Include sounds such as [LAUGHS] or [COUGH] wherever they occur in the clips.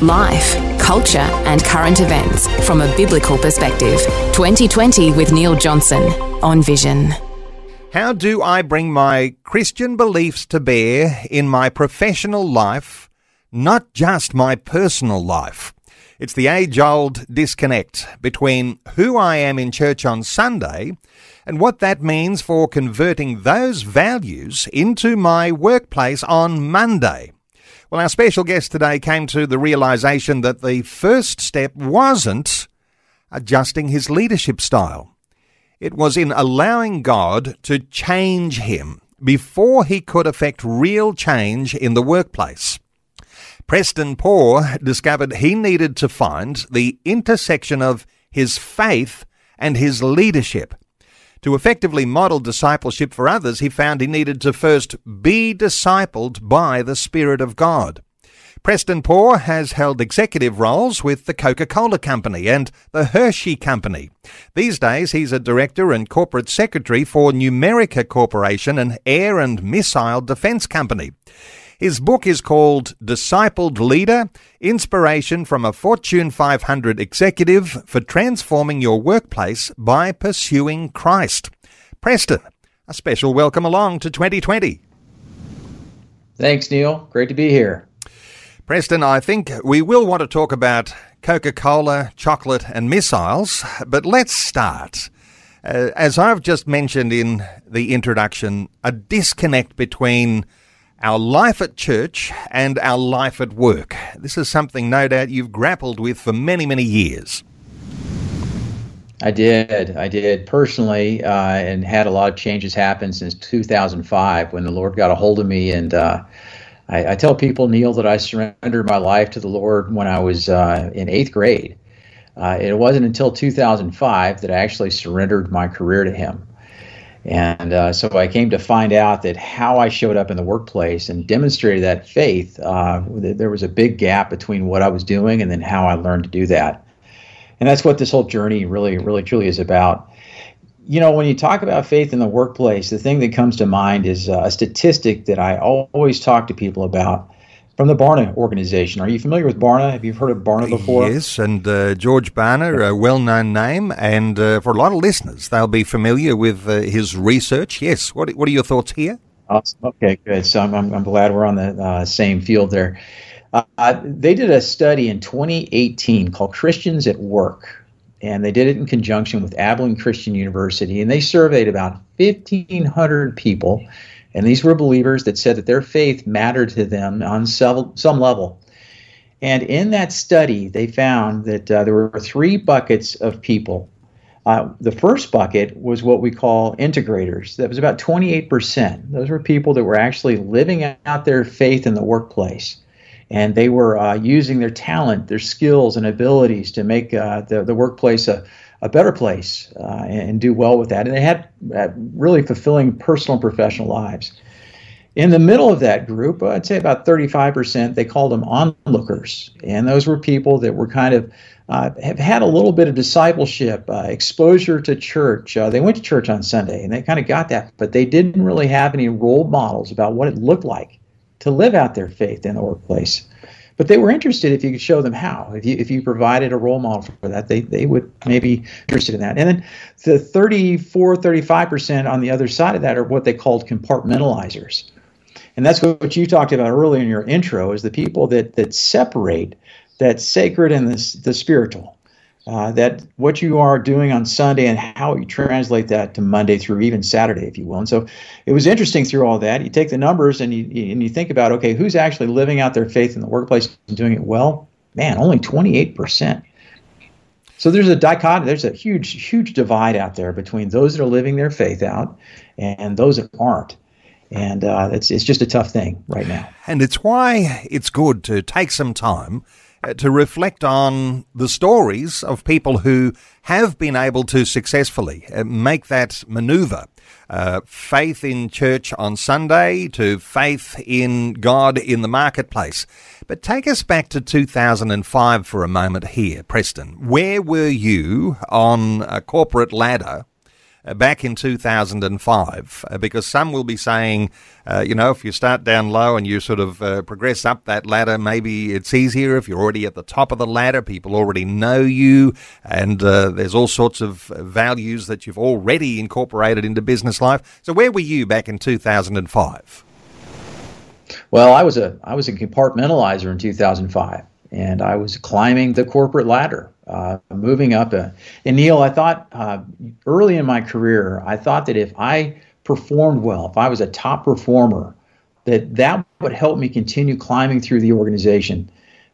Life, culture, and current events from a biblical perspective. 2020 with Neil Johnson on Vision. How do I bring my Christian beliefs to bear in my professional life, not just my personal life? It's the age old disconnect between who I am in church on Sunday and what that means for converting those values into my workplace on Monday. Well, our special guest today came to the realization that the first step wasn't adjusting his leadership style. It was in allowing God to change him before he could effect real change in the workplace. Preston Poore discovered he needed to find the intersection of his faith and his leadership. To effectively model discipleship for others, he found he needed to first be discipled by the Spirit of God. Preston Poore has held executive roles with the Coca Cola Company and the Hershey Company. These days, he's a director and corporate secretary for Numerica Corporation, an air and missile defense company. His book is called Discipled Leader Inspiration from a Fortune 500 Executive for Transforming Your Workplace by Pursuing Christ. Preston, a special welcome along to 2020. Thanks, Neil. Great to be here. Preston, I think we will want to talk about Coca Cola, chocolate, and missiles, but let's start. Uh, as I've just mentioned in the introduction, a disconnect between our life at church and our life at work. This is something no doubt you've grappled with for many, many years. I did. I did personally, uh, and had a lot of changes happen since 2005 when the Lord got a hold of me. And uh, I, I, tell people, Neil, that I surrendered my life to the Lord when I was uh, in eighth grade. Uh, it wasn't until 2005 that I actually surrendered my career to Him. And uh, so I came to find out that how I showed up in the workplace and demonstrated that faith, uh, there was a big gap between what I was doing and then how I learned to do that. And that's what this whole journey really, really, truly is about. You know, when you talk about faith in the workplace, the thing that comes to mind is uh, a statistic that I always talk to people about from the Barna organization. Are you familiar with Barna? Have you heard of Barna before? Yes, and uh, George Barna, a well known name, and uh, for a lot of listeners, they'll be familiar with uh, his research. Yes, what, what are your thoughts here? Awesome. Okay, good. So I'm, I'm, I'm glad we're on the uh, same field there. Uh, they did a study in 2018 called Christians at Work, and they did it in conjunction with Abilene Christian University, and they surveyed about 1,500 people and these were believers that said that their faith mattered to them on some, some level. And in that study, they found that uh, there were three buckets of people. Uh, the first bucket was what we call integrators. That was about 28%. Those were people that were actually living out their faith in the workplace. And they were uh, using their talent, their skills, and abilities to make uh, the, the workplace a, a better place uh, and, and, do well with that. And they had uh, really fulfilling personal and professional lives. In the middle of that group, I'd say about 35%, they called them onlookers. And those were people that were kind of uh, have had a little bit of discipleship, uh, exposure to church. Uh, they went to church on Sunday and they kind of got that, but they didn't really have any role models about what it looked like to live out their faith in the workplace but they were interested if you could show them how. If you if you provided a role model for that, they they would maybe be interested in that. And then the 34, 35% on the other side of that are what they called compartmentalizers. And that's what you talked about earlier in your intro is the people that that separate that sacred and the, the spiritual uh, that what you are doing on Sunday and how you translate that to Monday through even Saturday, if you will. And so it was interesting through all that. You take the numbers and you and you think about okay, who's actually living out their faith in the workplace and doing it well? Man, only 28 percent. So there's a dichotomy. There's a huge, huge divide out there between those that are living their faith out and those that aren't. And uh, it's it's just a tough thing right now. And it's why it's good to take some time uh, to reflect on the stories of people who have been able to successfully uh, make that maneuver. Uh, faith in church on Sunday to faith in God in the marketplace. But take us back to 2005 for a moment here, Preston. Where were you on a corporate ladder back in 2005 uh, because some will be saying, uh, you know, if you start down low and you sort of uh, progress up that ladder, maybe it's easier. If you're already at the top of the ladder, people already know you, and uh, there's all sorts of values that you've already incorporated into business life. So, where were you back in 2005? Well, I was a I was a compartmentalizer in 2005, and I was climbing the corporate ladder uh, moving up. A, and Neil, I thought uh, early in my career, I thought that if I performed well, if I was a top performer, that that would help me continue climbing through the organization.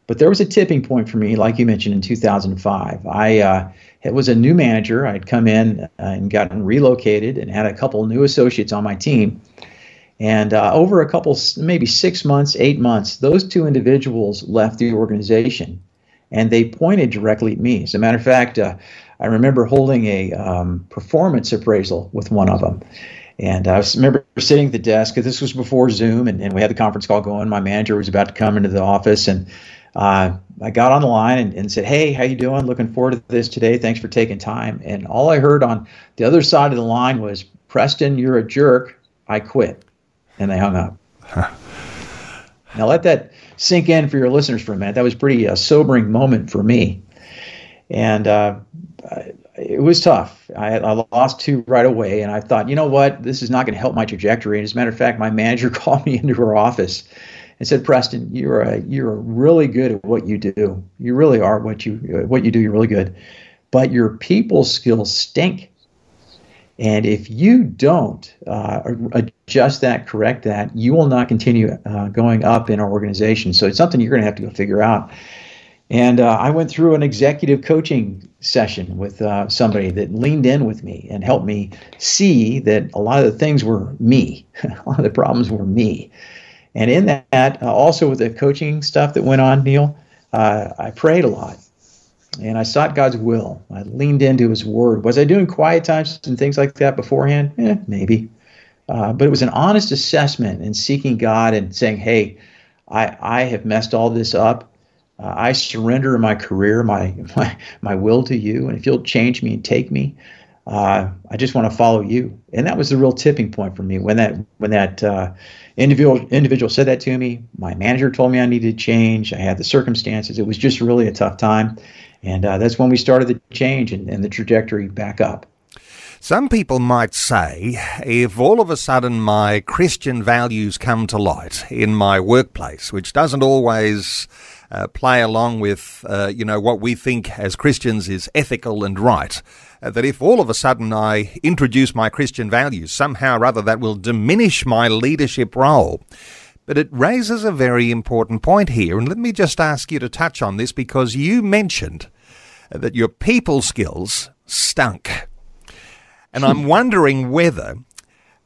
But there was a tipping point for me, like you mentioned in 2005. I uh, was a new manager. I'd come in uh, and gotten relocated and had a couple new associates on my team. And uh, over a couple, maybe six months, eight months, those two individuals left the organization and they pointed directly at me. As a matter of fact, uh, I remember holding a um, performance appraisal with one of them. And I was, remember sitting at the desk. This was before Zoom, and, and, we had the conference call going. My manager was about to come into the office, and uh, I got on the line and, and, said, "Hey, how you doing? Looking forward to this today. Thanks for taking time." And all I heard on the other side of the line was, "Preston, you're a jerk. I quit," and they hung up. [LAUGHS] now let that sink in for your listeners for a minute. That was pretty uh, sobering moment for me, and uh, it was tough. I, I, lost two right away, and I thought, you know what, this is not going to help my trajectory. And as a matter of fact, my manager [LAUGHS] called me into her office and said, "Preston, you're a, you're really good at what you do. You really are what you what you do. You're really good, but your people skills stink." And if you don't uh, adjust that, correct that, you will not continue uh, going up in our organization. So it's something you're going to have to go figure out. And uh, I went through an executive coaching session with uh, somebody that leaned in with me and helped me see that a lot of the things were me, [LAUGHS] a lot of the problems were me. And in that, uh, also with the coaching stuff that went on, Neil, uh, I prayed a lot and I sought God's will. I leaned into His Word. Was I doing quiet times and things like that beforehand? Eh, maybe. Uh, but it was an honest assessment and seeking God and saying, "Hey, I I have messed all this up. Uh, I surrender my career, my [LAUGHS] my my will to you, and if you'll change me and take me, uh, I just want to follow you." And that was the real tipping point for me when that when that uh, individual individual said that to me. My manager told me I needed to change. I had the circumstances. It was just really a tough time. And uh, that's when we started the change and, and the trajectory back up. Some people might say if all of a sudden my Christian values come to light in my workplace, which doesn't always uh, play along with, uh, you know, what we think as Christians is ethical and right, uh, that if all of a sudden I introduce my Christian values, somehow or other that will diminish my leadership role. But it raises a very important point here, and let me just ask you to touch on this because you mentioned that your people skills stunk. And I'm wondering whether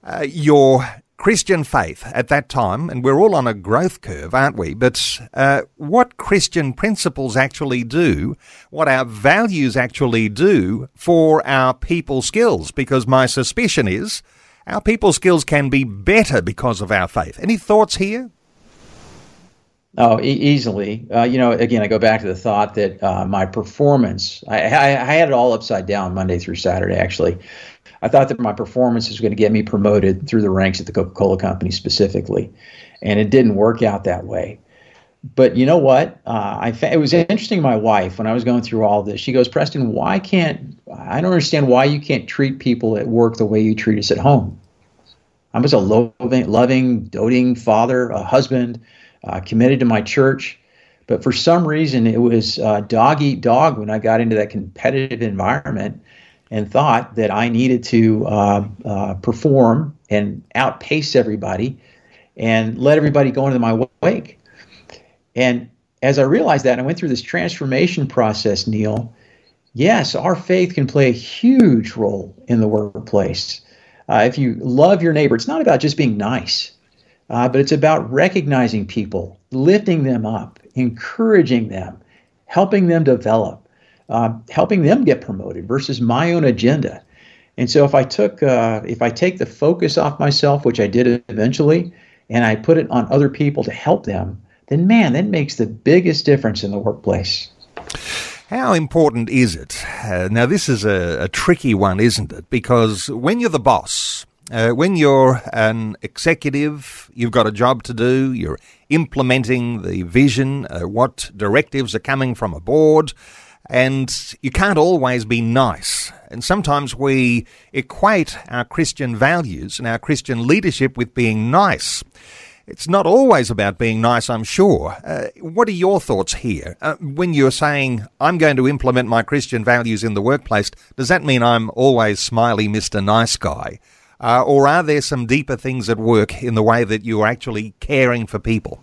uh, your Christian faith at that time, and we're all on a growth curve, aren't we? But uh, what Christian principles actually do, what our values actually do for our people skills, because my suspicion is our people skills can be better because of our faith. Any thoughts here? Oh, e- easily. Uh, you know, again, I go back to the thought that uh, my performance, I, I, I, had it all upside down Monday through Saturday, actually. I thought that my performance was going to get me promoted through the ranks at the Coca Cola Company specifically. And it didn't work out that way. But you know what? Uh, I fa- it was interesting. My wife, when I was going through all this, she goes, Preston, why can't I don't understand why you can't treat people at work the way you treat us at home? I was a loving, loving, doting father, a husband uh, committed to my church. But for some reason, it was uh, dog eat dog when I got into that competitive environment and thought that I needed to uh, uh, perform and outpace everybody and let everybody go into my wake. And as I realized that, I went through this transformation process, Neil. Yes, our faith can play a huge role in the workplace. Uh, if you love your neighbor, it's not about just being nice uh, but it's about recognizing people, lifting them up, encouraging them, helping them develop, uh, helping them get promoted versus my own agenda. And so if I took uh, if I take the focus off myself, which I did eventually, and I put it on other people to help them, then man, that makes the biggest difference in the workplace. How important is it? Uh, now, this is a, a, tricky one, isn't it? Because when you're the boss, uh, when you're an executive, you've got a job to do, you're implementing the vision, uh, what directives are coming from a board, and you can't always be nice. And sometimes we equate our Christian values and our Christian leadership with being nice. It's not always about being nice, I'm sure. Uh, what are your thoughts here? Uh, when you're saying, I'm going to implement my Christian values in the workplace, does that mean I'm always smiley Mr. Nice Guy? Uh, or are there some deeper things at work in the way that you're actually caring for people?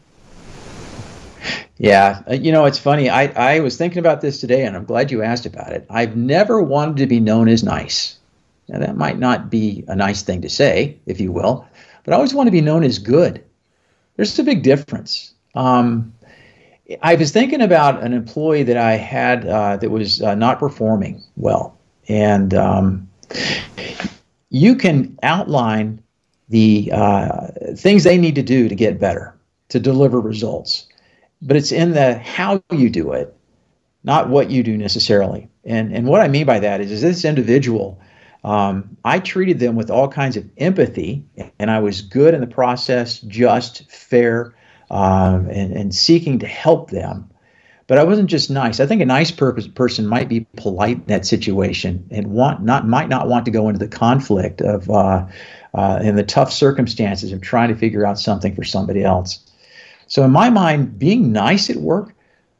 Yeah, uh, you know, it's funny. I, I was thinking about this today, and I'm glad you asked about it. I've never wanted to be known as nice. Now, that might not be a nice thing to say, if you will, but I always want to be known as good. There's a big difference. Um, I was thinking about an employee that I had uh, that was uh, not performing well, and um, you can outline the uh, things they need to do to get better, to deliver results, but it's in the how you do it, not what you do necessarily. And and what I mean by that is, is this individual um, I treated them with all kinds of empathy, and I was good in the process, just, fair, um, and, and seeking to help them. But I wasn't just nice. I think a nice person might be polite in that situation and want not might not want to go into the conflict of uh, uh, in the tough circumstances of trying to figure out something for somebody else. So in my mind, being nice at work,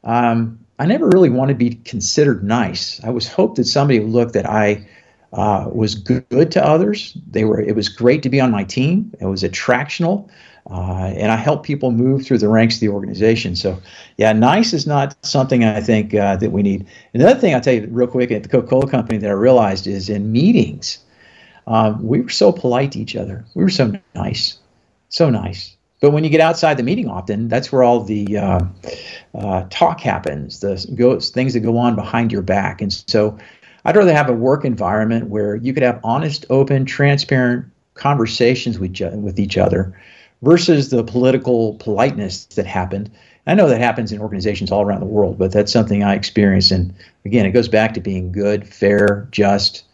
um, I never really wanted to be considered nice. I was hoped that somebody would look that I uh, was good to others. They were. It was great to be on my team. It was attractional, uh, and I help people move through the ranks of the organization. So, yeah, nice is not something I think uh, that we need. Another thing I'll tell you real quick at the Coca-Cola company that I realized is in meetings, um, we were so polite to each other. We were so nice, so nice. But when you get outside the meeting, often that's where all the uh, uh, talk happens, the things that go on behind your back, and so I'd rather have a work environment where you could have honest, open, transparent conversations with, with each other versus the political politeness that happened. I know that happens in organizations all around the world, but that's something I experienced. And again, it goes back to being good, fair, just,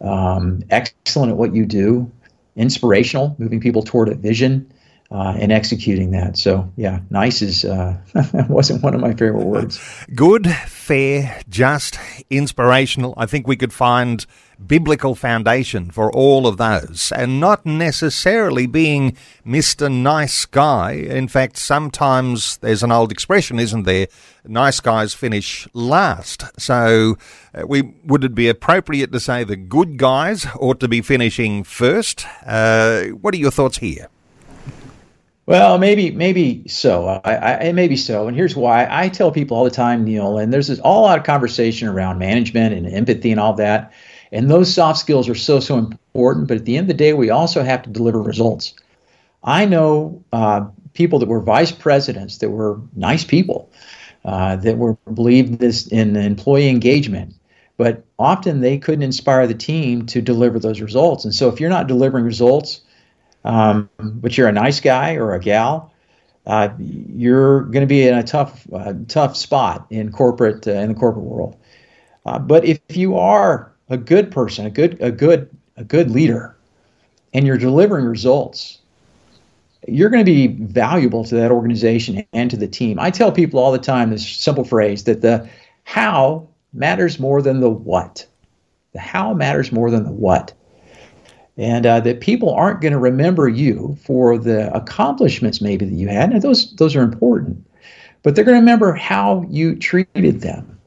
um, excellent at what you do, inspirational, moving people toward a vision, uh, and executing that. So yeah, nice is uh, [LAUGHS] wasn't one of my favorite words. Good, fair, just, inspirational. I think we could find biblical foundation for all of those, and not necessarily being Mister Nice Guy. In fact, sometimes there's an old expression, isn't there? Nice guys finish last. So, uh, we would it be appropriate to say the good guys ought to be finishing first? Uh, what are your thoughts here? Well, maybe, maybe so. I, I, maybe so. And here's why. I tell people all the time, Neil, and there's this all lot of conversation around management and empathy and all that. And those soft skills are so, so important. But at the end of the day, we also have to deliver results. I know uh, people that were vice presidents that were nice people, uh, that were believed this in employee engagement, but often they couldn't inspire the team to deliver those results. And so if you're not delivering results, um, but you're a nice guy or a gal, uh, you're going to be in a tough, uh, tough spot in corporate uh, in the corporate world. Uh, but if you are a good person, a good, a good, a good leader, and you're delivering results, you're going to be valuable to that organization and to the team. I tell people all the time this simple phrase that the how matters more than the what. The how matters more than the what and uh, that people aren't going to remember you for the accomplishments maybe that you had. And those those are important, but they're going to remember how you treated them.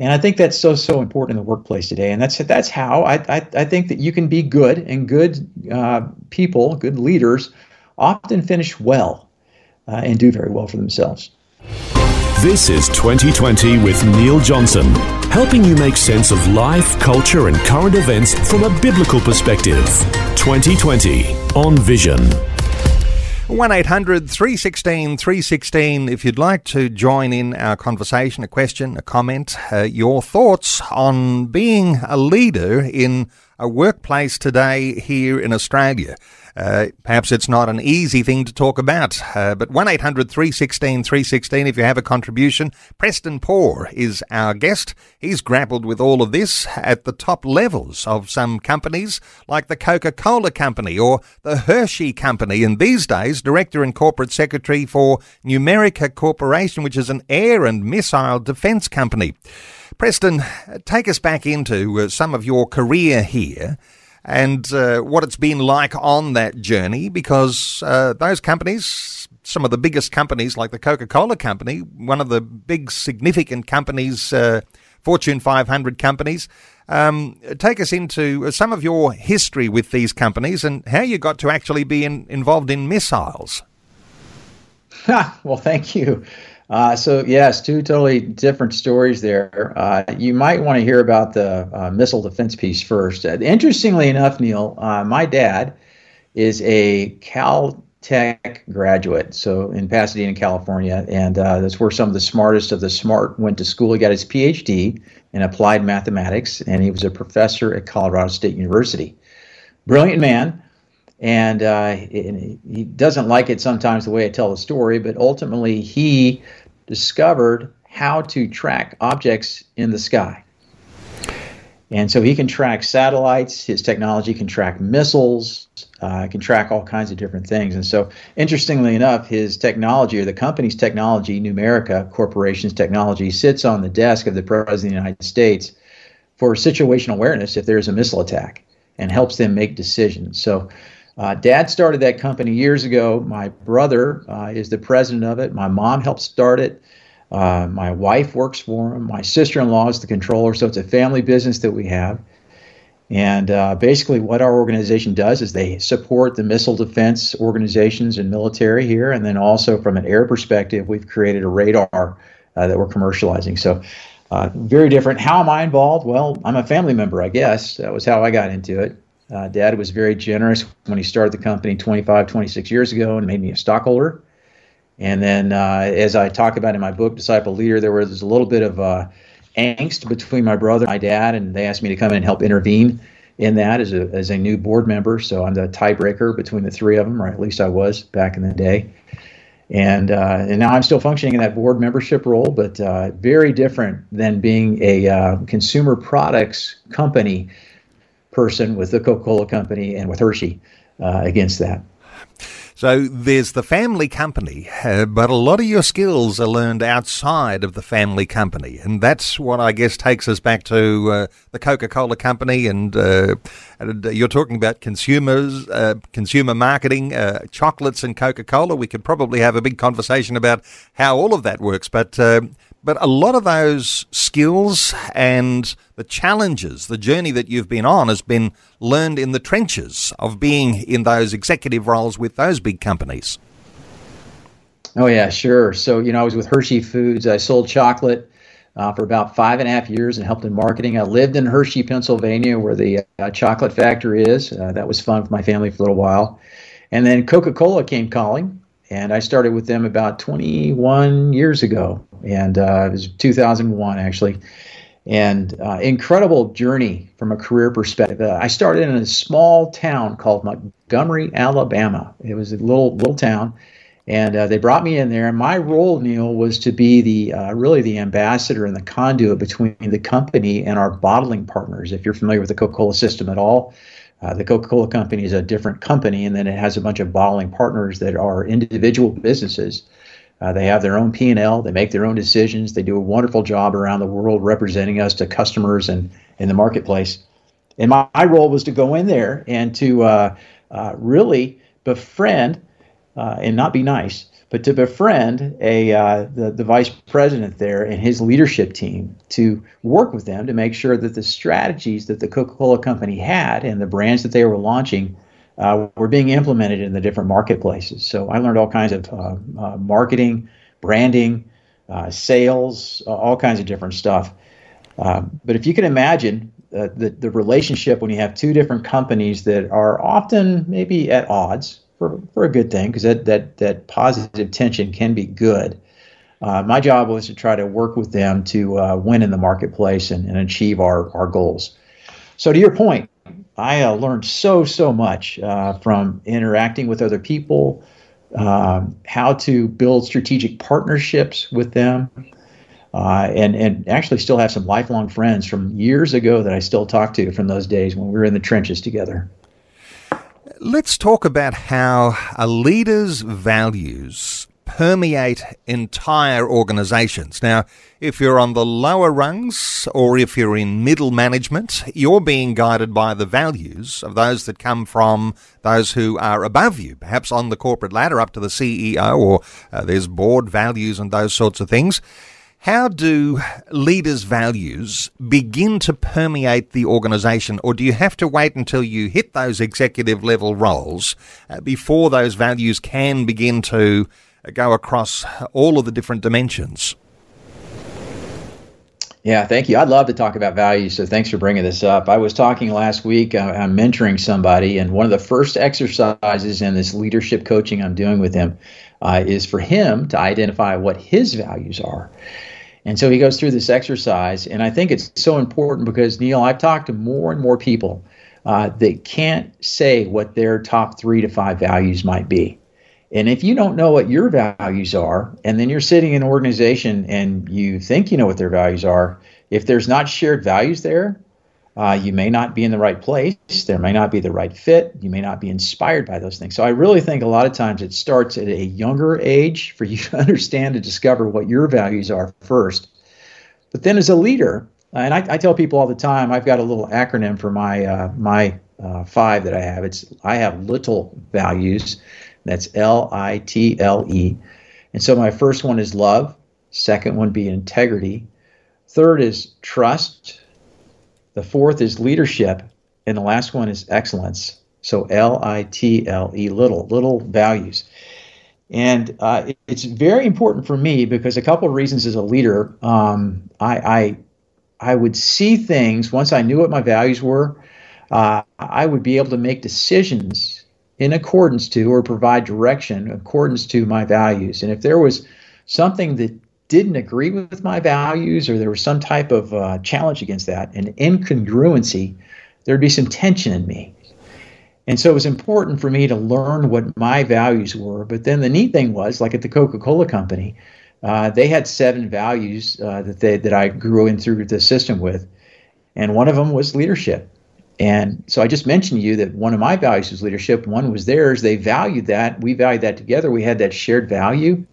And I think that's so so important in the workplace today. And that's that's how I I, I think that you can be good and good uh, people, good leaders, often finish well uh, and do very well for themselves. This is 2020 with Neil Johnson, helping you make sense of life, culture, and current events from a biblical perspective. 2020 on Vision. 1 800 316 316 if you'd like to join in our conversation, a question, a comment, uh, your thoughts on being a leader in a workplace today here in Australia. Uh, perhaps it's not an easy thing to talk about, uh, but 1 800 316 316 if you have a contribution. Preston Poore is our guest. He's grappled with all of this at the top levels of some companies like the Coca Cola Company or the Hershey Company, and these days, Director and Corporate Secretary for Numerica Corporation, which is an air and missile defense company. Preston, take us back into uh, some of your career here and uh, what it's been like on that journey because uh, those companies, some of the biggest companies like the Coca Cola Company, one of the big significant companies, uh, Fortune 500 companies, um, take us into some of your history with these companies and how you got to actually be in, involved in missiles. [LAUGHS] well, thank you. Uh, so yes, two totally different stories there. Uh, you might want to hear about the uh, missile defense piece first. Uh, interestingly enough, Neil, uh, my dad is a Caltech graduate, so in Pasadena, California, and uh, that's where some of the smartest of the smart went to school. He got his PhD in applied mathematics, and he was a professor at Colorado State University. Brilliant man and uh, he doesn't like it sometimes the way I tell the story, but ultimately he discovered how to track objects in the sky. And so he can track satellites, his technology can track missiles, uh, can track all kinds of different things. And so, interestingly enough, his technology or the company's technology, Numerica Corporation's technology, sits on the desk of the President of the United States for situational awareness if there's a missile attack and helps them make decisions. So, uh, Dad started that company years ago. My brother uh, is the president of it. My mom helped start it. Uh, my wife works for him. My sister in law is the controller. So it's a family business that we have. And uh, basically, what our organization does is they support the missile defense organizations and military here. And then also, from an air perspective, we've created a radar uh, that we're commercializing. So, uh, very different. How am I involved? Well, I'm a family member, I guess. That was how I got into it. Uh, Dad was very generous when he started the company 25, 26 years ago and made me a stockholder. And then, uh, as I talk about in my book, Discipled Leader, there was a little bit of uh, angst between my brother and my dad, and they asked me to come in and help intervene in that as a, as a new board member. So I'm the tiebreaker between the three of them, or at least I was back in the day. And uh, and now I'm still functioning in that board membership role, but uh, very different than being a uh, consumer products company person with the Coca Cola Company and with Hershey uh, against that. So there's the family company, uh, but a lot of your skills are learned outside of the family company, and that's what I guess takes us back to uh, the Coca-Cola company. And, uh, and, you're talking about consumers, uh, consumer marketing, uh, chocolates, and Coca-Cola. We could probably have a big conversation about how all of that works, but uh, but a lot of those skills and the challenges, the journey that you've been on, has been learned in the trenches of being in those executive roles with those big companies. Oh, yeah, sure. So, you know, I was with Hershey Foods. I sold chocolate uh, for about five and a half years and helped in marketing. I lived in Hershey, Pennsylvania, where the uh, chocolate factory is. Uh, that was fun for my family for a little while. And then Coca Cola came calling and I started with them about 21 years ago, and uh, it was 2001 actually. And uh, incredible journey from a career perspective. Uh, I started in a small town called Montgomery, Alabama. It was a little little town, and uh, they brought me in there. And my role, Neil, was to be the uh, really the ambassador and the conduit between the company and our bottling partners. If you're familiar with the Coca-Cola system at all, uh, the Coca Cola Company is a different company, and then it has a bunch of bottling partners that are individual businesses. Uh, they have their own P&L. They make their own decisions. They do a wonderful job around the world representing us to customers and in the marketplace. And my, my, role was to go in there and to uh, uh really befriend uh, and not be nice, but to befriend a uh, the, the vice president there and his leadership team to work with them to make sure that the strategies that the Coca-Cola company had and the brands that they were launching uh, were being implemented in the different marketplaces. So I learned all kinds of uh, uh marketing, branding, uh, sales, all kinds of different stuff. Um, but if you can imagine uh, the, the relationship when you have two different companies that are often maybe at odds, for, for a good thing because that, that, that positive tension can be good. Uh, my job was to try to work with them to uh, win in the marketplace and, and achieve our, our goals. So, to your point, I uh, learned so, so much uh, from interacting with other people, um, how to build strategic partnerships with them, uh, and, and actually still have some lifelong friends from years ago that I still talk to from those days when we were in the trenches together. Let's talk about how a leader's values permeate entire organizations. Now, if you're on the lower rungs or if you're in middle management, you're being guided by the values of those that come from those who are above you, perhaps on the corporate ladder up to the CEO, or uh, there's board values and those sorts of things. How do leaders' values begin to permeate the organization, or do you have to wait until you hit those executive level roles uh, before those values can begin to go across all of the different dimensions? Yeah, thank you. I'd love to talk about values, so thanks for bringing this up. I was talking last week, uh, I'm mentoring somebody, and one of the first exercises in this leadership coaching I'm doing with him uh, is for him to identify what his values are. And so he goes through this exercise, and I think it's so important because Neil, I've talked to more and more people uh, that can't say what their top three to five values might be. And if you don't know what your values are, and then you're sitting in an organization and you think you know what their values are, if there's not shared values there, uh, you may not be in the right place. There may not be the right fit. You may not be inspired by those things. So I really think a lot of times it starts at a younger age for you [LAUGHS] to understand and discover what your values are first. But then as a leader, and I, I tell people all the time, I've got a little acronym for my uh, my uh, five that I have. It's I have little values. That's L I T L E. And so my first one is love. Second one be integrity. Third is trust the fourth is leadership, and the last one is excellence. So L I T L E, little, little values. And uh, it's very important for me because a couple of reasons as a leader, um, I, I, I would see things once I knew what my values were. Uh, I would be able to make decisions in accordance to or provide direction accordance to my values. And if there was something that didn't agree with my values or there was some type of uh, challenge against that, an incongruency, there'd be some tension in me. And so it was important for me to learn what my values were. But then the neat thing was, like at the Coca Cola Company, uh, they had seven values uh, that they, that I grew in through the system with, and one of them was leadership. And so I just mentioned to you that one of my values was leadership. One was theirs. They valued that. We valued that together. We had that shared value.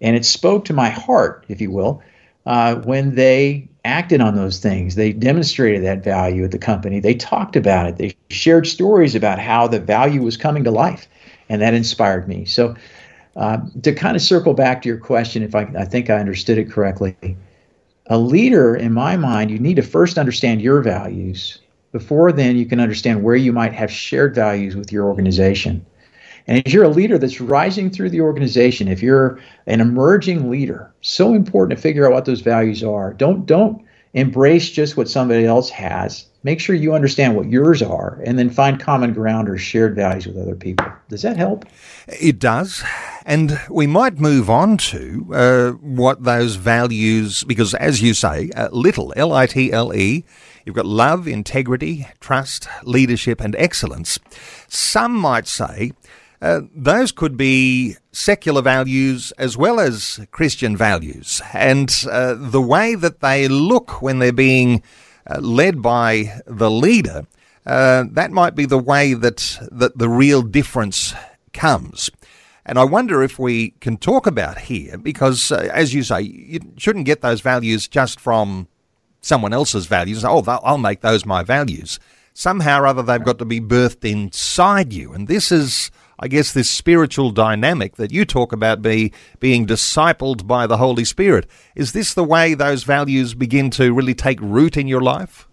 And it spoke to my heart, if you will, uh, when they acted on those things. They demonstrated that value at the company. They talked about it. They shared stories about how the value was coming to life. And that inspired me. So, uh, to kind of circle back to your question, if I, I think I understood it correctly, a leader, in my mind, you need to first understand your values. Before then, you can understand where you might have shared values with your organization. And if you're a leader that's rising through the organization, if you're an emerging leader, so important to figure out what those values are. Don't don't embrace just what somebody else has. Make sure you understand what yours are and then find common ground or shared values with other people. Does that help? It does. And we might move on to uh, what those values, because as you say, uh, little, L I T L E, you've got love, integrity, trust, leadership, and excellence. Some might say uh, those could be secular values as well as Christian values. And uh, the way that they look when they're being led by the leader, uh, that might be the way that, that the real difference comes. And I wonder if we can talk about here, because uh, as you say, you shouldn't get those values just from someone else's values. Oh, I'll make those my values. Somehow or other, they've got to be birthed inside you. And this is I guess, this spiritual dynamic that you talk about be, being discipled by the Holy Spirit. Is this the way those values begin to really take root in your life?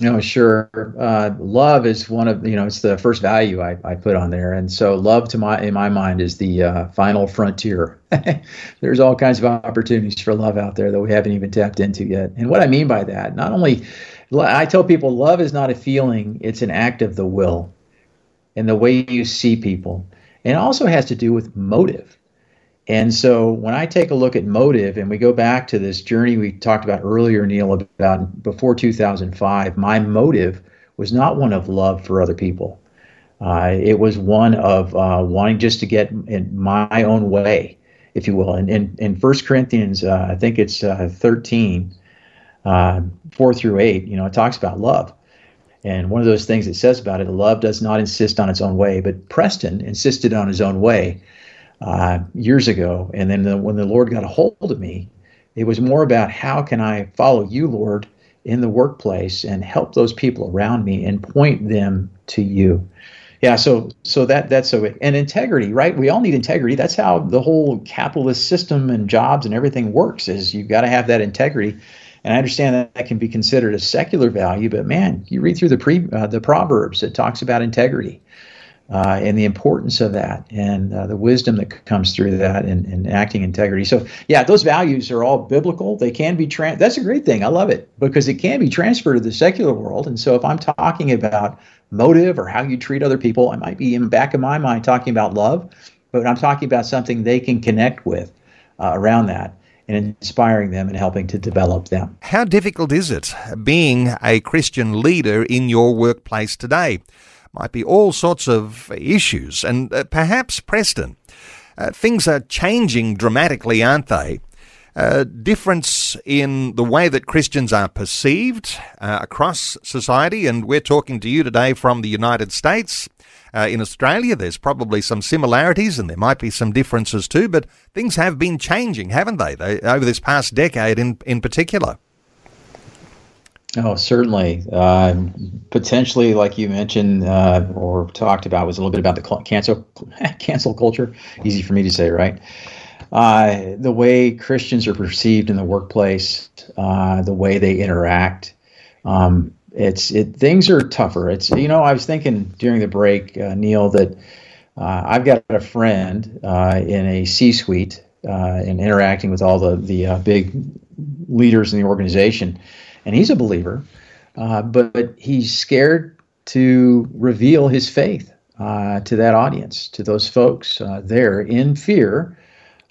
No, sure. Uh, love is one of you know it's the first value I, I put on there, and so love to my in my mind is the uh, final frontier. [LAUGHS] There's all kinds of opportunities for love out there that we haven't even tapped into yet. And what I mean by that, not only I tell people love is not a feeling; it's an act of the will. And the way you see people. And it also has to do with motive. And so when I take a look at motive and we go back to this journey we talked about earlier, Neil, about before 2005, my motive was not one of love for other people. Uh, it was one of uh, wanting just to get in my own way, if you will. And in, in 1 Corinthians, uh, I think it's uh, 13, uh, 4 through 8, you know, it talks about love. And one of those things it says about it, love does not insist on its own way. But Preston insisted on his own way uh, years ago. And then the, when the Lord got a hold of me, it was more about how can I follow you, Lord, in the workplace and help those people around me and point them to you. Yeah, so so that that's so and integrity, right? We all need integrity. That's how the whole capitalist system and jobs and everything works. Is you've got to have that integrity. And I understand that that can be considered a secular value, but man, you read through the pre uh, the Proverbs, it talks about integrity uh, and the importance of that and uh, the wisdom that comes through that and, and, acting integrity. So, yeah, those values are all biblical. They can be trans. That's a great thing. I love it because it can be transferred to the secular world. And so, if I'm talking about motive or how you treat other people, I might be in the back of my mind talking about love, but I'm talking about something they can connect with uh, around that and inspiring them and helping to develop them. How difficult is it being a Christian leader in your workplace today? might be all sorts of issues. And uh, perhaps, Preston, uh, things are changing dramatically, aren't they? Uh, difference in the way that Christians are perceived uh, across society, and we're talking to you today from the United States. Uh, in Australia, there's probably some similarities and there might be some differences too, but things have been changing, haven't they, they over this past decade in, in particular? Oh, certainly. Uh, potentially, like you mentioned uh, or talked about, was a little bit about the cancel [LAUGHS] cancel culture. Easy for me to say, right? Uh, the way Christians are perceived in the workplace, uh, the way they interact. Um, it's it things are tougher. It's you know I was thinking during the break, uh, Neil, that uh, I've got a friend in a C-suite and interacting with all the the big leaders in the organization and he's a believer, uh, but he's scared to reveal his faith uh, to that audience, to those folks uh, there, in fear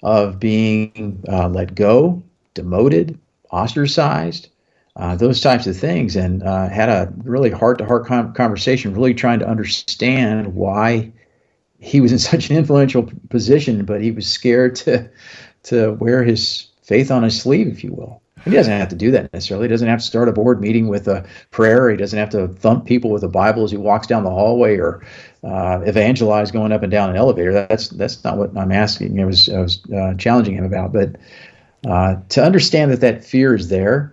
of being uh, let go, demoted, ostracized. Uh, those types of things, and uh, had a really heart-to-heart conversation, really trying to understand why he was in [LAUGHS] such an influential position, but he was scared to to wear his faith on his sleeve, if you will. He doesn't have to do that necessarily. He doesn't have to start a board meeting with a prayer. He doesn't have to thump people with a Bible as he walks down the hallway or uh, evangelize going up and down an elevator. That's that's not what I'm asking. I was I was uh, challenging him about. But uh, to understand that that fear is there,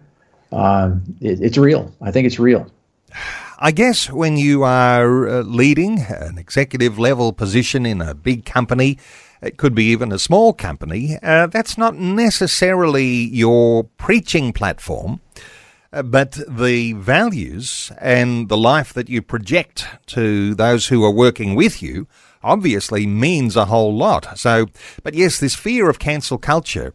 um, it, it's real. I think it's real. I guess when you are uh, leading an executive level position in a big company it could be even a small company, uh, that's not necessarily your preaching platform. Uh, but the values and the life that you project to those who are working with you obviously means a whole lot. So, but yes, this fear of cancel culture,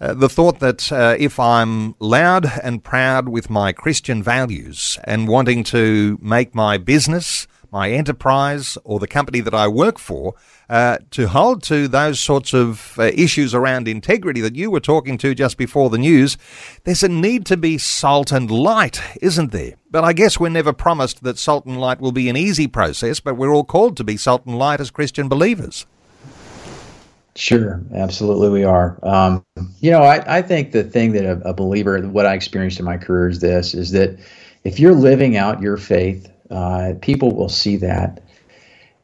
uh, the thought that uh, if I'm loud and proud with my Christian values and wanting to make my business my enterprise or the company that I work for uh, to hold to those sorts of uh, issues around integrity that you were talking to just before the news, there's a need to be salt and light, isn't there? But I guess we're never promised that salt and light will be an easy process, but we're all called to be salt and light as Christian believers. Sure, absolutely, we are. Um, you know, I, I, think the thing that a, a believer, what I experienced in my career is this: is that if you're living out your faith uh, people will see that.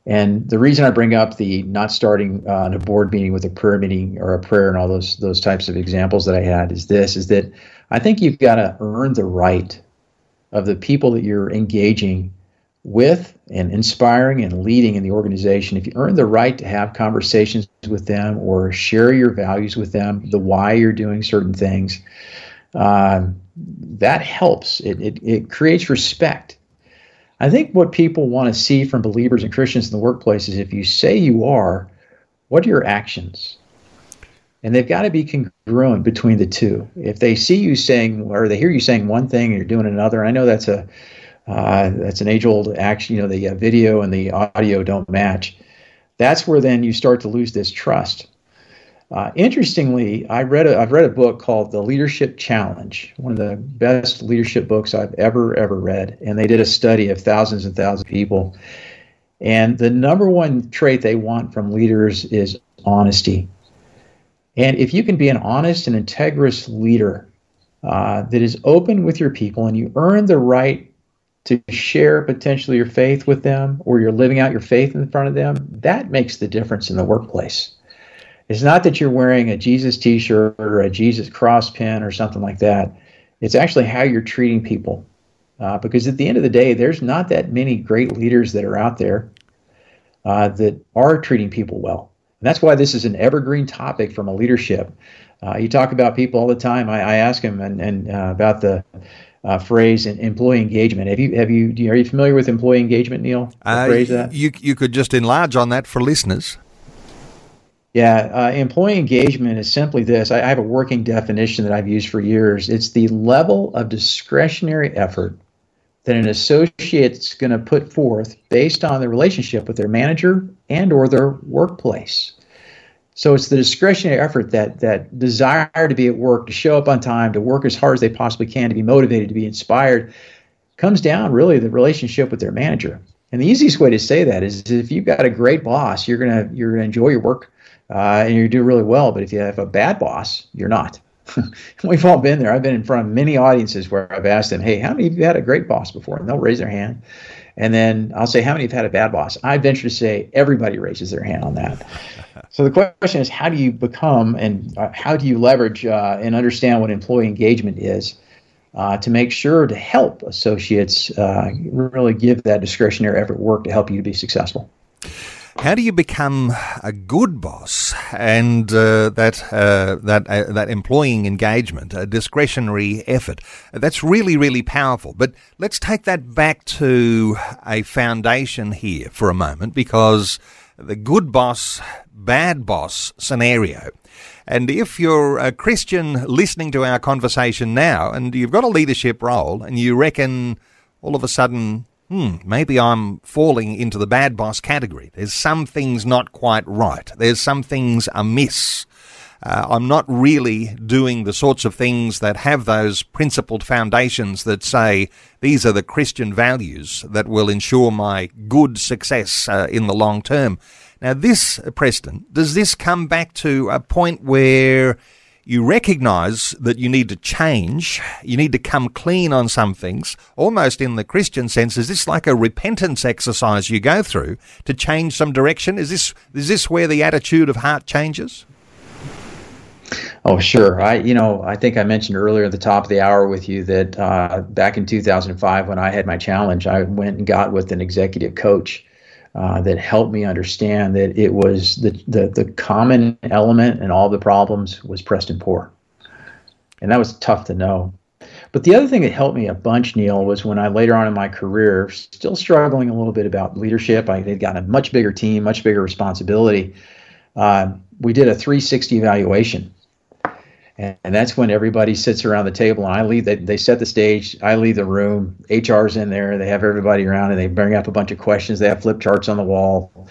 And the reason I bring up the not starting uh, a board meeting with a prayer meeting or a prayer and all those those types of examples that I had is this: is that I think you've got to earn the right of the people that you're engaging with and inspiring and leading in the organization. If you earn the right to have conversations with them or share your values with them, the why you're doing certain things, uh, that helps. It, it, it creates respect I think what people want to see from believers and Christians in the workplace is if you say you are, what are your actions? And they've got to be congruent between the two. If they see you saying, or they hear you saying one thing and you're doing another, I know that's a Uh, that's an age-old action. You know, the uh, video and the audio don't match. That's where then you start to lose this trust. Uh, interestingly, I read a, I've read a book called The Leadership Challenge, one of the best leadership books I've ever ever read, and they did a study of thousands and thousands of people. And the number one trait they want from leaders is honesty. And if you can be an honest and integrous leader uh, that is open with your people and you earn the right to share potentially your faith with them or you're living out your faith in front of them, that makes the difference in the workplace. It's not that you're wearing a Jesus t shirt or a Jesus cross pin or something like that. It's actually how you're treating people. Uh, because at the end of the day, there's not that many great leaders that are out there uh, that are treating people well. And that's why this is an evergreen topic from a leadership. Uh, you talk about people all the time. I, I ask them and, and uh, about the uh, phrase employee engagement. Have you have you are you familiar with employee engagement, Neil? Uh, phrase that you you could just enlarge on that for listeners. Yeah, uh, employee engagement is simply this. I, I have a working definition that I've used for years. It's the level of discretionary effort that an associate's going to put forth based on the relationship with their manager and or their workplace. So it's the discretionary effort that that desire to be at work, to show up on time, to work as hard as they possibly can, to be motivated, to be inspired, comes down really the relationship with their manager. And the easiest way to say that is if you've got a great boss, you're gonna you're gonna enjoy your work uh, and you do really well. But if you have a bad boss, you're not. [LAUGHS] We've all been there. I've been in front of many audiences where I've asked them, "Hey, how many of you had a great boss before?" And they'll raise their hand. And then I'll say, "How many have had a bad boss?" I venture to say everybody raises their hand on that. [LAUGHS] so the question is, how do you become and uh, how do you leverage uh, and understand what employee engagement is? Uh, to make sure to help associates uh, really give that discretionary effort work to help you to be successful. How do you become a good boss and uh, that uh, that uh, that employing engagement, a discretionary effort? That's really really powerful. But let's take that back to a foundation here for a moment, because the good boss, bad boss scenario. And if you're a Christian listening to our conversation now, and you've got a leadership role, and you reckon all of a sudden hmm, maybe I'm falling into the bad boss category. There's some things not quite right. There's some things amiss. Uh, I'm not really doing the sorts of things that have those principled foundations that say these are the Christian values that will ensure my good success uh, in the long term. Now, this, Preston, does this come back to a point where you recognize that you need to change, you need to come clean on some things. Almost in the Christian sense, is this like a repentance exercise you go through to change some direction? Is this is this where the attitude of heart changes? Oh, sure. I, you know, I think I mentioned earlier at the top of the hour with you that uh, back in 2005, when I had my challenge, I went and got with an executive coach uh, that helped me understand that it was the, the, the common element in all the problems was Preston Poore. And that was tough to know. But the other thing that helped me a bunch, Neil, was when I later on in my career, still struggling a little bit about leadership. I had gotten a much bigger team, much bigger responsibility. Uh, we did a 360 evaluation and, and that's when everybody sits around the table and I leave. They, they set the stage. I leave the room. HR's in there. They have everybody around and they bring up a bunch of questions. They have flip charts on the wall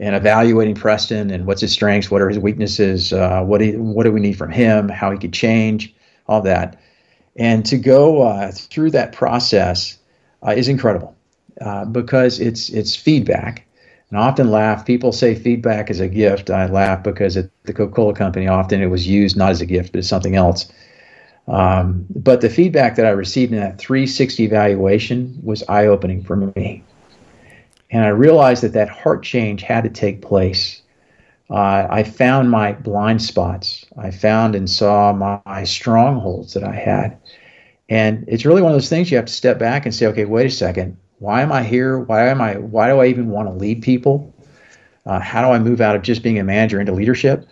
and evaluating Preston and what's his strengths, what are his weaknesses, uh, what he, what do we need from him, how he could change, all that. And to go uh, through that process uh, is incredible uh, because it's it's feedback and often laugh. People say feedback is a gift. I laugh because at the Coca Cola Company, often it was used not as a gift, but as something else. Um, but the feedback that I received in that 360 evaluation was eye opening for me. And I realized that that heart change had to take place. Uh, I found my blind spots. I found and saw my, my strongholds that I had. And it's really one of those things you have to step back and say, okay, wait a second why am I here? Why am I? Why do I even want to lead people? Uh, how do I move out of just being a manager into leadership?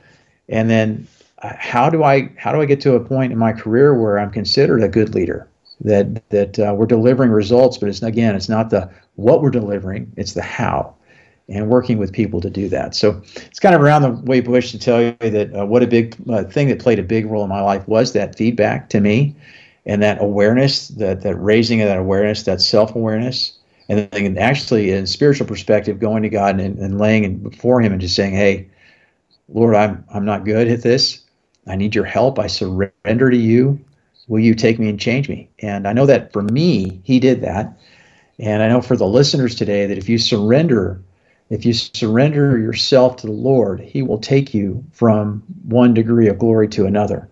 And then uh, how do I how do I get to a point in my career where I'm considered a good leader? That that uh, we're delivering results, but it's again, it's not the what we're delivering; it's the how, and working with people to do that. So it's kind of around the way Bush to tell you that uh, what a big uh, thing that played a big role in my life was that feedback to me and that awareness, that that raising of that awareness, that self awareness, and then actually in spiritual perspective, going to God and, and laying before Him and just saying, "Hey, Lord, I'm I'm not good at this. I need your help. I surrender to you. Will you take me and change me?" And I know that for me, He did that, and I know for the listeners today that if you surrender, if you surrender yourself to the Lord, He will take you from one degree of glory to another.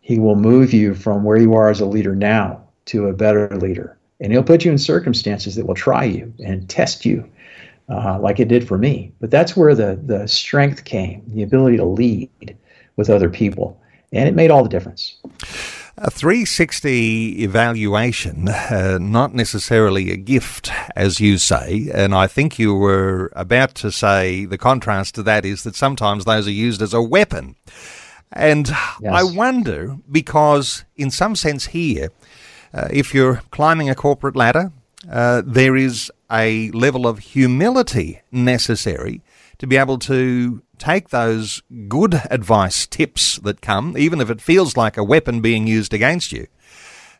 He will move you from where you are as a leader now to a better leader. And He'll put you in circumstances that will try you and test you, uh, like it did for me. But that's where the, the strength came, the ability to lead with other people. And it made all the difference. A 360 evaluation, uh, not necessarily a gift, as you say, and I think you were about to say the contrast to that is that sometimes those are used as a weapon. And yes. I wonder, because in some sense here, uh, if you're climbing a corporate ladder, uh, there is a level of humility necessary to be able to take those good advice tips that come, even if it feels like a weapon being used against you.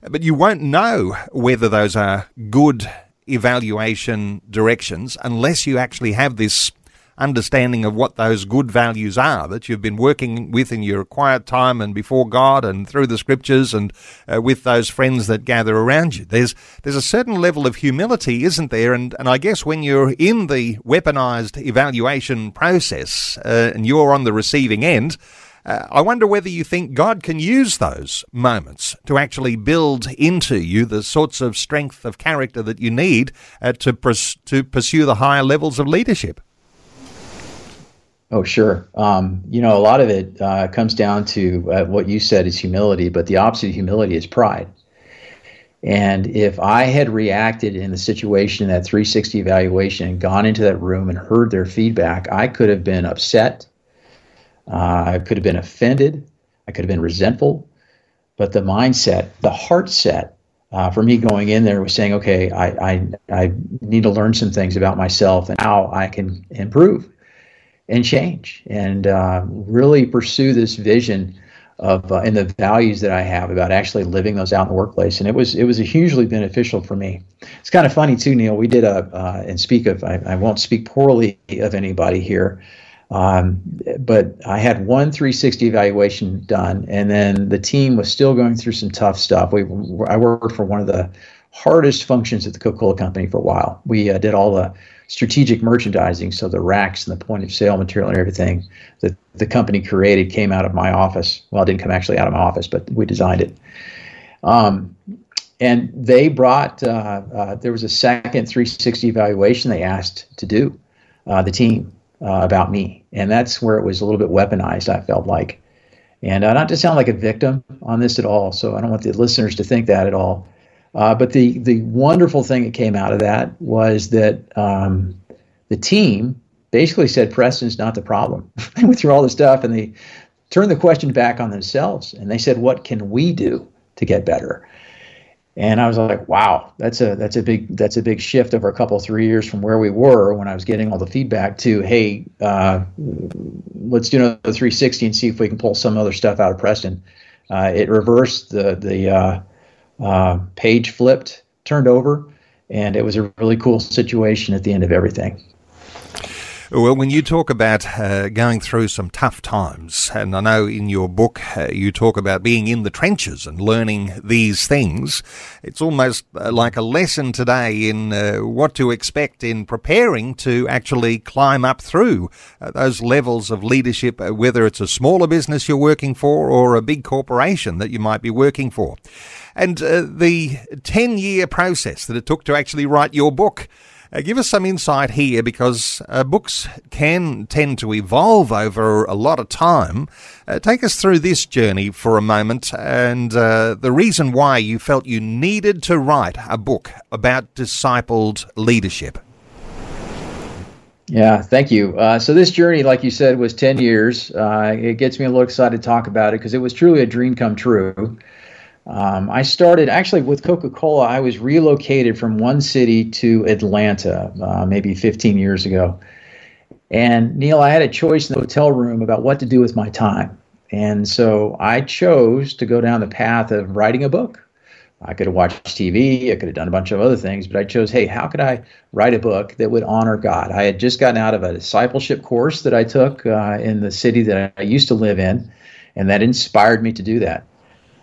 But you won't know whether those are good evaluation directions unless you actually have this understanding of what those good values are that you've been working with in your quiet time and before God and through the scriptures and uh, with those friends that gather around you. There's there's a certain level of humility, isn't there? And and I guess when you're in the weaponized evaluation process uh, and you're on the receiving end. Uh, I wonder whether you think God can use those moments to actually build into you the sorts of strength of character that you need uh, to pers- to pursue the higher levels of leadership. Oh, sure. Um, you know, a lot of it uh, comes down to uh, what you said is humility, but the opposite of humility is pride. And if I had reacted in the situation in that 360 evaluation and gone into that room and heard their feedback, I could have been upset. Uh, I could have been offended. I could have been resentful. But the mindset, the heart set uh, for me going in there was saying, okay, I, I, I need to learn some things about myself and how I can improve and change and uh, really pursue this vision of uh, and the values that I have about actually living those out in the workplace. And it was it was hugely beneficial for me. It's kind of funny too, Neil. We did a uh, and speak of I, I, won't speak poorly of anybody here. Um, but I had one 360 evaluation done, and then the team was still going through some tough stuff. We I worked for one of the hardest functions at the Coca-Cola company for a while. We uh, did all the strategic merchandising, so the racks and the point of sale material and everything that the company created came out of my office. Well, it didn't come actually out of my office, but we designed it. Um, and they brought, uh, uh, there was a second 360 evaluation they asked to do, uh, the team, uh, about me. And that's where it was a little bit weaponized, I felt like. And uh, not to sound like a victim on this at all, so I don't want the listeners to think that at all. Uh, but the the wonderful thing that came out of that was that um, the team basically said Preston's not the problem. [LAUGHS] they went through all the stuff and they turned the question back on themselves and they said, "What can we do to get better?" And I was like, "Wow, that's a that's a big that's a big shift over a couple three years from where we were when I was getting all the feedback to, hey, uh, let's do another 360 and see if we can pull some other stuff out of Preston." Uh, it reversed the the uh, page flipped, turned over, and it was a really cool situation at the end of everything. Well, when you talk about uh, going through some tough times, and I know in your book uh, you talk about being in the trenches and learning these things, it's almost uh, like a lesson today in uh, what to expect in preparing to actually climb up through uh, those levels of leadership, uh, whether it's a smaller business you're working for or a big corporation that you might be working for. And the 10 year process that it took to actually write your book. Uh, give us some insight here because uh, books can tend to evolve over a lot of time. Uh, take us through this journey for a moment and uh, the reason why you felt you needed to write a book about discipled leadership. Yeah, thank you. Uh, so this journey, like you said, was 10 years. Uh, it gets me a little excited to talk about it because it was truly a dream come true. Um, I started actually with Coca Cola. I was relocated from one city to Atlanta uh, maybe 15 years ago. And Neil, I had a choice in the hotel room about what to do with my time. And so I chose to go down the path of writing a book. I could have watched TV. I could have done a bunch of other things, but I chose, hey, how could I write a book that would honor God? I had just gotten out of a discipleship course that I took uh, in the city that I used to live in, and that inspired me to do that.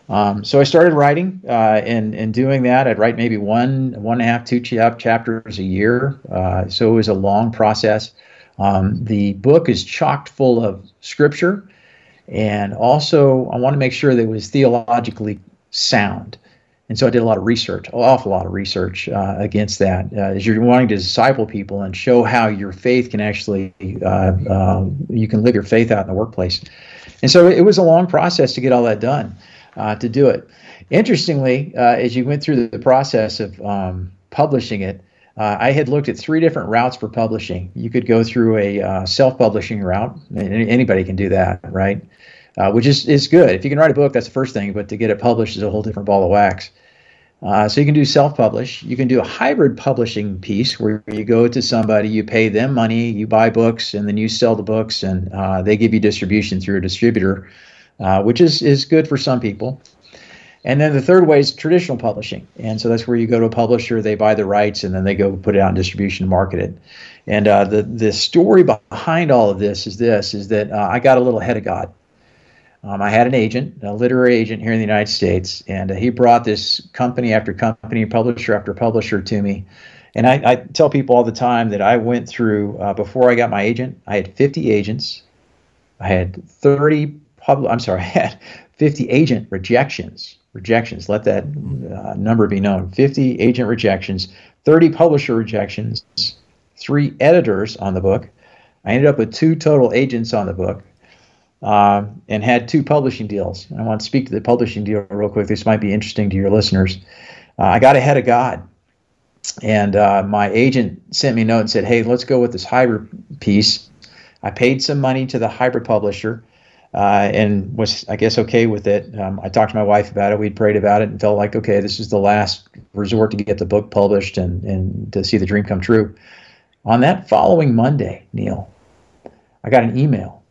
Um, so I started writing, uh, and and doing that, I'd write maybe one, one and a half, two chapters a year. Uh, so it was a long process. Um, the book is chocked full of scripture, and also I want to make sure that it was theologically sound. And so I did a lot of research, an awful lot of research uh, against that. Uh, as you're wanting to disciple people and show how your faith can actually, uh, uh you can live your faith out in the workplace. And so it was a long process to get all that done, uh, to do it. Interestingly, uh, as you went through the process of um, publishing it, I had looked at three different routes for publishing. You could go through a self-publishing route, and anybody can do that, right? uh, which is, is good. If you can write a book, that's the first thing, but to get it published is a whole different ball of wax. Uh, so you can do self-publish. You can do a hybrid publishing piece where you go to somebody, you pay them money, you buy books, and then you sell the books, and uh, they give you distribution through a distributor, uh, which is is good for some people. And then the third way is traditional publishing, and so that's where you go to a publisher, they buy the rights, and then they go put it out in distribution and market it. And uh, the the story behind all of this is this: is that uh, I got a little ahead of God. Um, I had an agent, a literary agent here in the United States, and uh, he brought this company after company, publisher after publisher to me. And I, I tell people all the time that I went through uh, before I got my agent. I had 50 agents. I had 30 pub. I'm sorry, I [LAUGHS] had 50 agent rejections. Rejections. Let that uh, number be known. 50 agent rejections, 30 publisher rejections, three editors on the book. I ended up with two total agents on the book uh, and had two publishing deals. I want to speak to the publishing deal real quick. This might be interesting to your listeners. Uh, I got ahead of God, and uh, my agent sent me a note and said, "Hey, let's go with this hybrid piece." I paid some money to the hybrid publisher. Uh, and was I guess okay with it. Um, I talked to my wife about it. We'd prayed about it and felt like okay, this is the last resort to get the book published and and to see the dream come true. On that following Monday, Neil, I got an email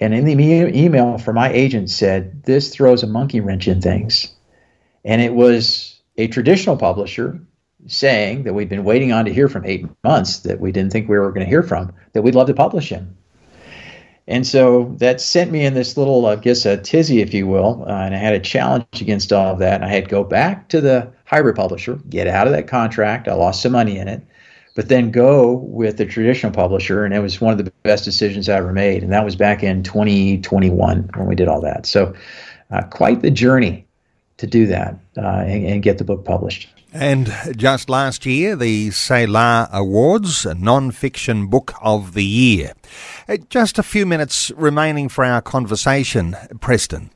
and in the email from my agent said, this throws a monkey wrench in things. And it was a traditional publisher saying that we'd been waiting on to hear from eight months that we didn't think we were going to hear from, that we'd love to publish him. And so that sent me in this little, I guess, a tizzy, if you will. Uh, and I had a challenge against all of that. And I had to go back to the hybrid publisher, get out of that contract. I lost some money in it but then go with the traditional publisher. And it was one of the best decisions I ever made. And that was back in 2021 when we did all that. So, uh, quite the journey to do that uh, and, and, get the book published. And just last year, the Selah Awards, a non-fiction book of the year. Uh, just a few minutes remaining for our conversation, Preston.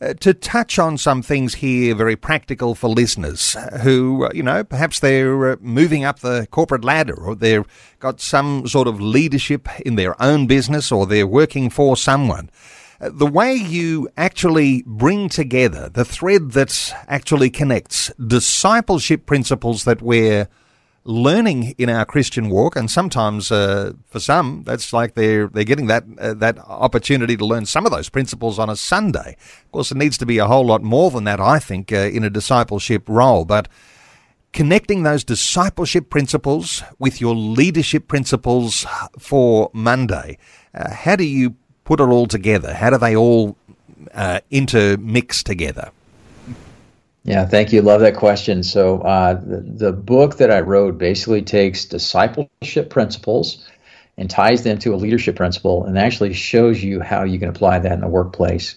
Uh, to touch on some things here, very practical for listeners who, uh, you know, perhaps they're moving up the corporate ladder or they've got some sort of leadership in their own business or they're working for someone. The way you actually bring together the thread that actually connects discipleship principles that we're learning in our Christian walk, and sometimes uh, for some, that's like they're they're getting that uh, that opportunity to learn some of those principles on a Sunday. Of course, it needs to be a whole lot more than that, I think, uh, in a discipleship role, but. Connecting those discipleship principles with your leadership principles for Monday, uh, how do you put it all together? How do they all uh, intermix together? Yeah, thank you. Love that question. So, uh, the, the book that I wrote basically takes discipleship principles and ties them to a leadership principle and actually shows you how you can apply that in the workplace.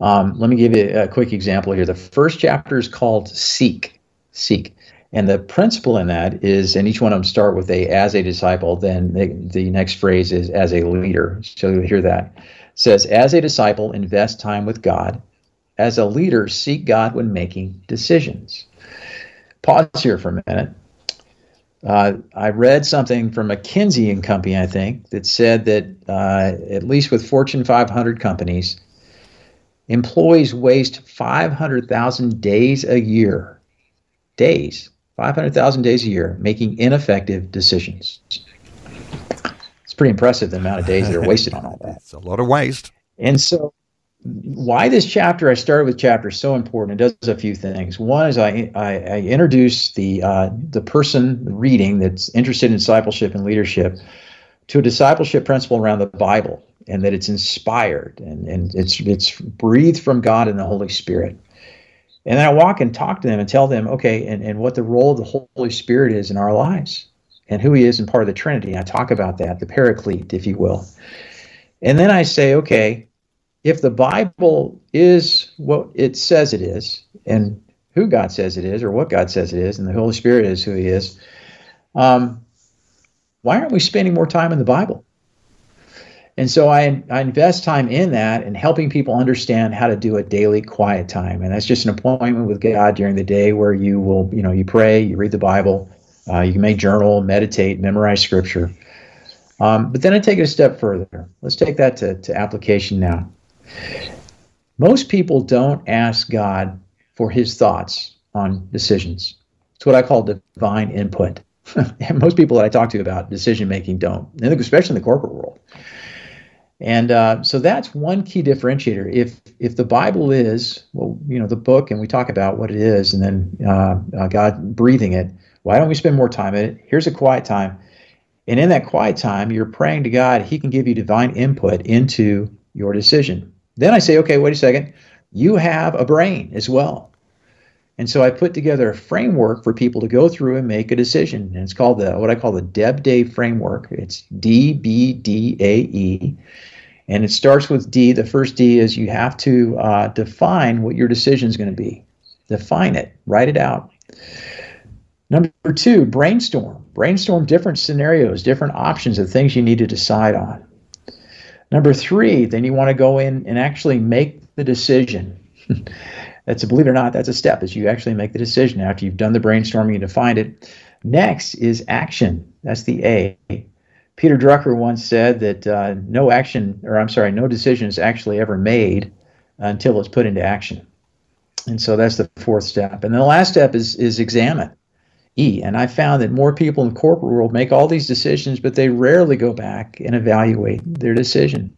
Um, let me give you a quick example here. The first chapter is called Seek. Seek. And the principle in that is, and each one of them start with a as a disciple, then the, the next phrase is as a leader. So you hear that. It says, as a disciple, invest time with God as a leader, seek God when making decisions. Pause here for a minute. Uh, I read something from McKinsey and Company, I think, that said that uh, at least with Fortune 500 companies, employees waste 500,000 days a year, days, 500,000 days a year, making ineffective decisions. It's pretty impressive the amount of days that are wasted on all [LAUGHS] that. It's a lot of waste. And so why this chapter? I started with chapter is so important. It does a few things. One is I I, I introduce the uh, the person reading that's interested in discipleship and leadership to a discipleship principle around the Bible, and that it's inspired and, and it's it's breathed from God and the Holy Spirit. And then I walk and talk to them and tell them, okay, and, and what the role of the Holy Spirit is in our lives and who he is in part of the Trinity. I talk about that, the paraclete, if you will. And then I say, okay, if the Bible is what it says it is, and who God says it is, or what God says it is, and the Holy Spirit is who He is, um, why aren't we spending more time in the Bible? And so I, I invest time in that and helping people understand how to do a daily quiet time. And that's just an appointment with God during the day where you will, you know, you pray, you read the Bible, uh, you may journal, meditate, memorize scripture. Um, but then I take it a step further. Let's take that to, to application now. Most people don't ask God for his thoughts on decisions. It's what I call divine input. [LAUGHS] Most people that I talk to about decision making don't, especially in the corporate world. And uh, so that's one key differentiator. If if the Bible is well, you know, the book, and we talk about what it is, and then uh, uh, God breathing it, why don't we spend more time in it? Here's a quiet time, and in that quiet time, you're praying to God. He can give you divine input into your decision. Then I say, okay, wait a second. You have a brain as well. And so I put together a framework for people to go through and make a decision. And it's called the what I call the Deb Day framework. It's D B D A E. And it starts with D. The first D is you have to uh, define what your decision is going to be. Define it, write it out. Number two, brainstorm. Brainstorm different scenarios, different options of things you need to decide on. Number three, then you want to go in and actually make the decision. [LAUGHS] that's a believe it or not, that's a step is you actually make the decision after you've done the brainstorming and defined it. Next is action. That's the A. Peter Drucker once said that uh, no action, or I'm sorry, no decision is actually ever made until it's put into action. And so that's the fourth step. And the last step is is examine. E. And I found that more people in the corporate world make all these decisions, but they rarely go back and evaluate their decision.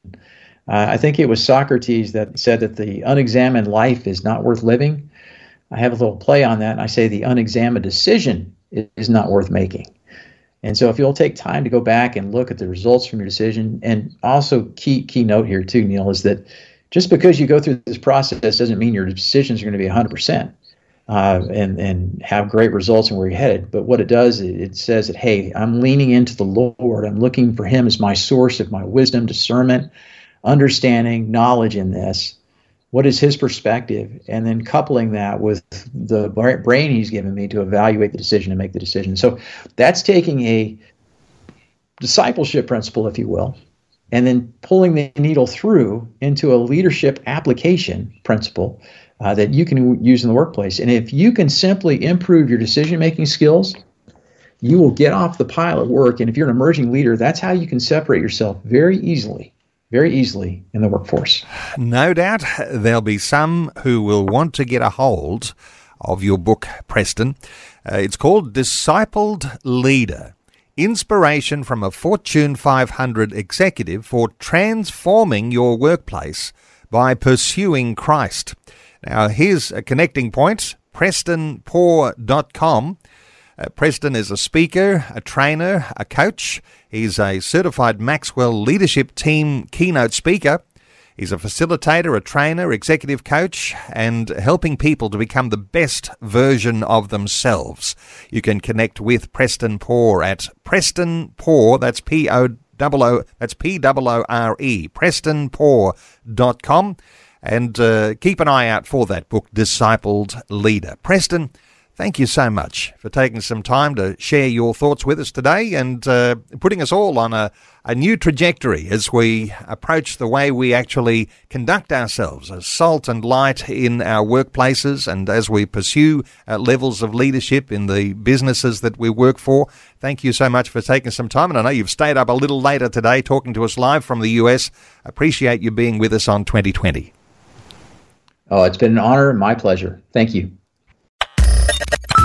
Uh, I think it was Socrates that said that the unexamined life is not worth living. I have a little play on that, and I say the unexamined decision is not worth making. And so, if you'll take time to go back and look at the results from your decision, and also key key note here too, Neil, is that just because you go through this process doesn't mean your decisions are going to be 100 percent uh, and and have great results and where you're headed. But what it does, it says that hey, I'm leaning into the Lord. I'm looking for Him as my source of my wisdom, discernment, understanding, knowledge in this. What is His perspective, and then coupling that with the brain He's given me to evaluate the decision and make the decision. So that's taking a discipleship principle, if you will, and then pulling the needle through into a leadership application principle uh, that you can use in the workplace. And if you can simply improve your decision making skills, you will get off the pile at work. And if you're an emerging leader, that's how you can separate yourself very easily, very easily in the workforce. No doubt there'll be some who will want to get a hold of your book, Preston. Uh, it's called Discipled Leader Inspiration from a Fortune 500 Executive for Transforming Your Workplace by Pursuing Christ. Now, here's a connecting point PrestonPoore.com. Uh, Preston is a speaker, a trainer, a coach. He's a certified Maxwell Leadership Team keynote speaker. He's a facilitator, a trainer, executive coach, and helping people to become the best version of themselves. You can connect with Preston Poore at Preston Poore, that's P O O that's P O O R E, PrestonPoore.com and uh, keep an eye out for that book, Discipled Leader. Preston, thank you so much for taking some time to share your thoughts with us today and uh, putting us all on a, a new trajectory as we approach the way we actually conduct ourselves as salt and light in our workplaces and as we pursue uh, levels of leadership in the businesses that we work for. Thank you so much for taking some time. And I know you've stayed up a little later today talking to us live from the US. Appreciate you being with us on 2020. Oh, it's been an honor my pleasure. Thank you.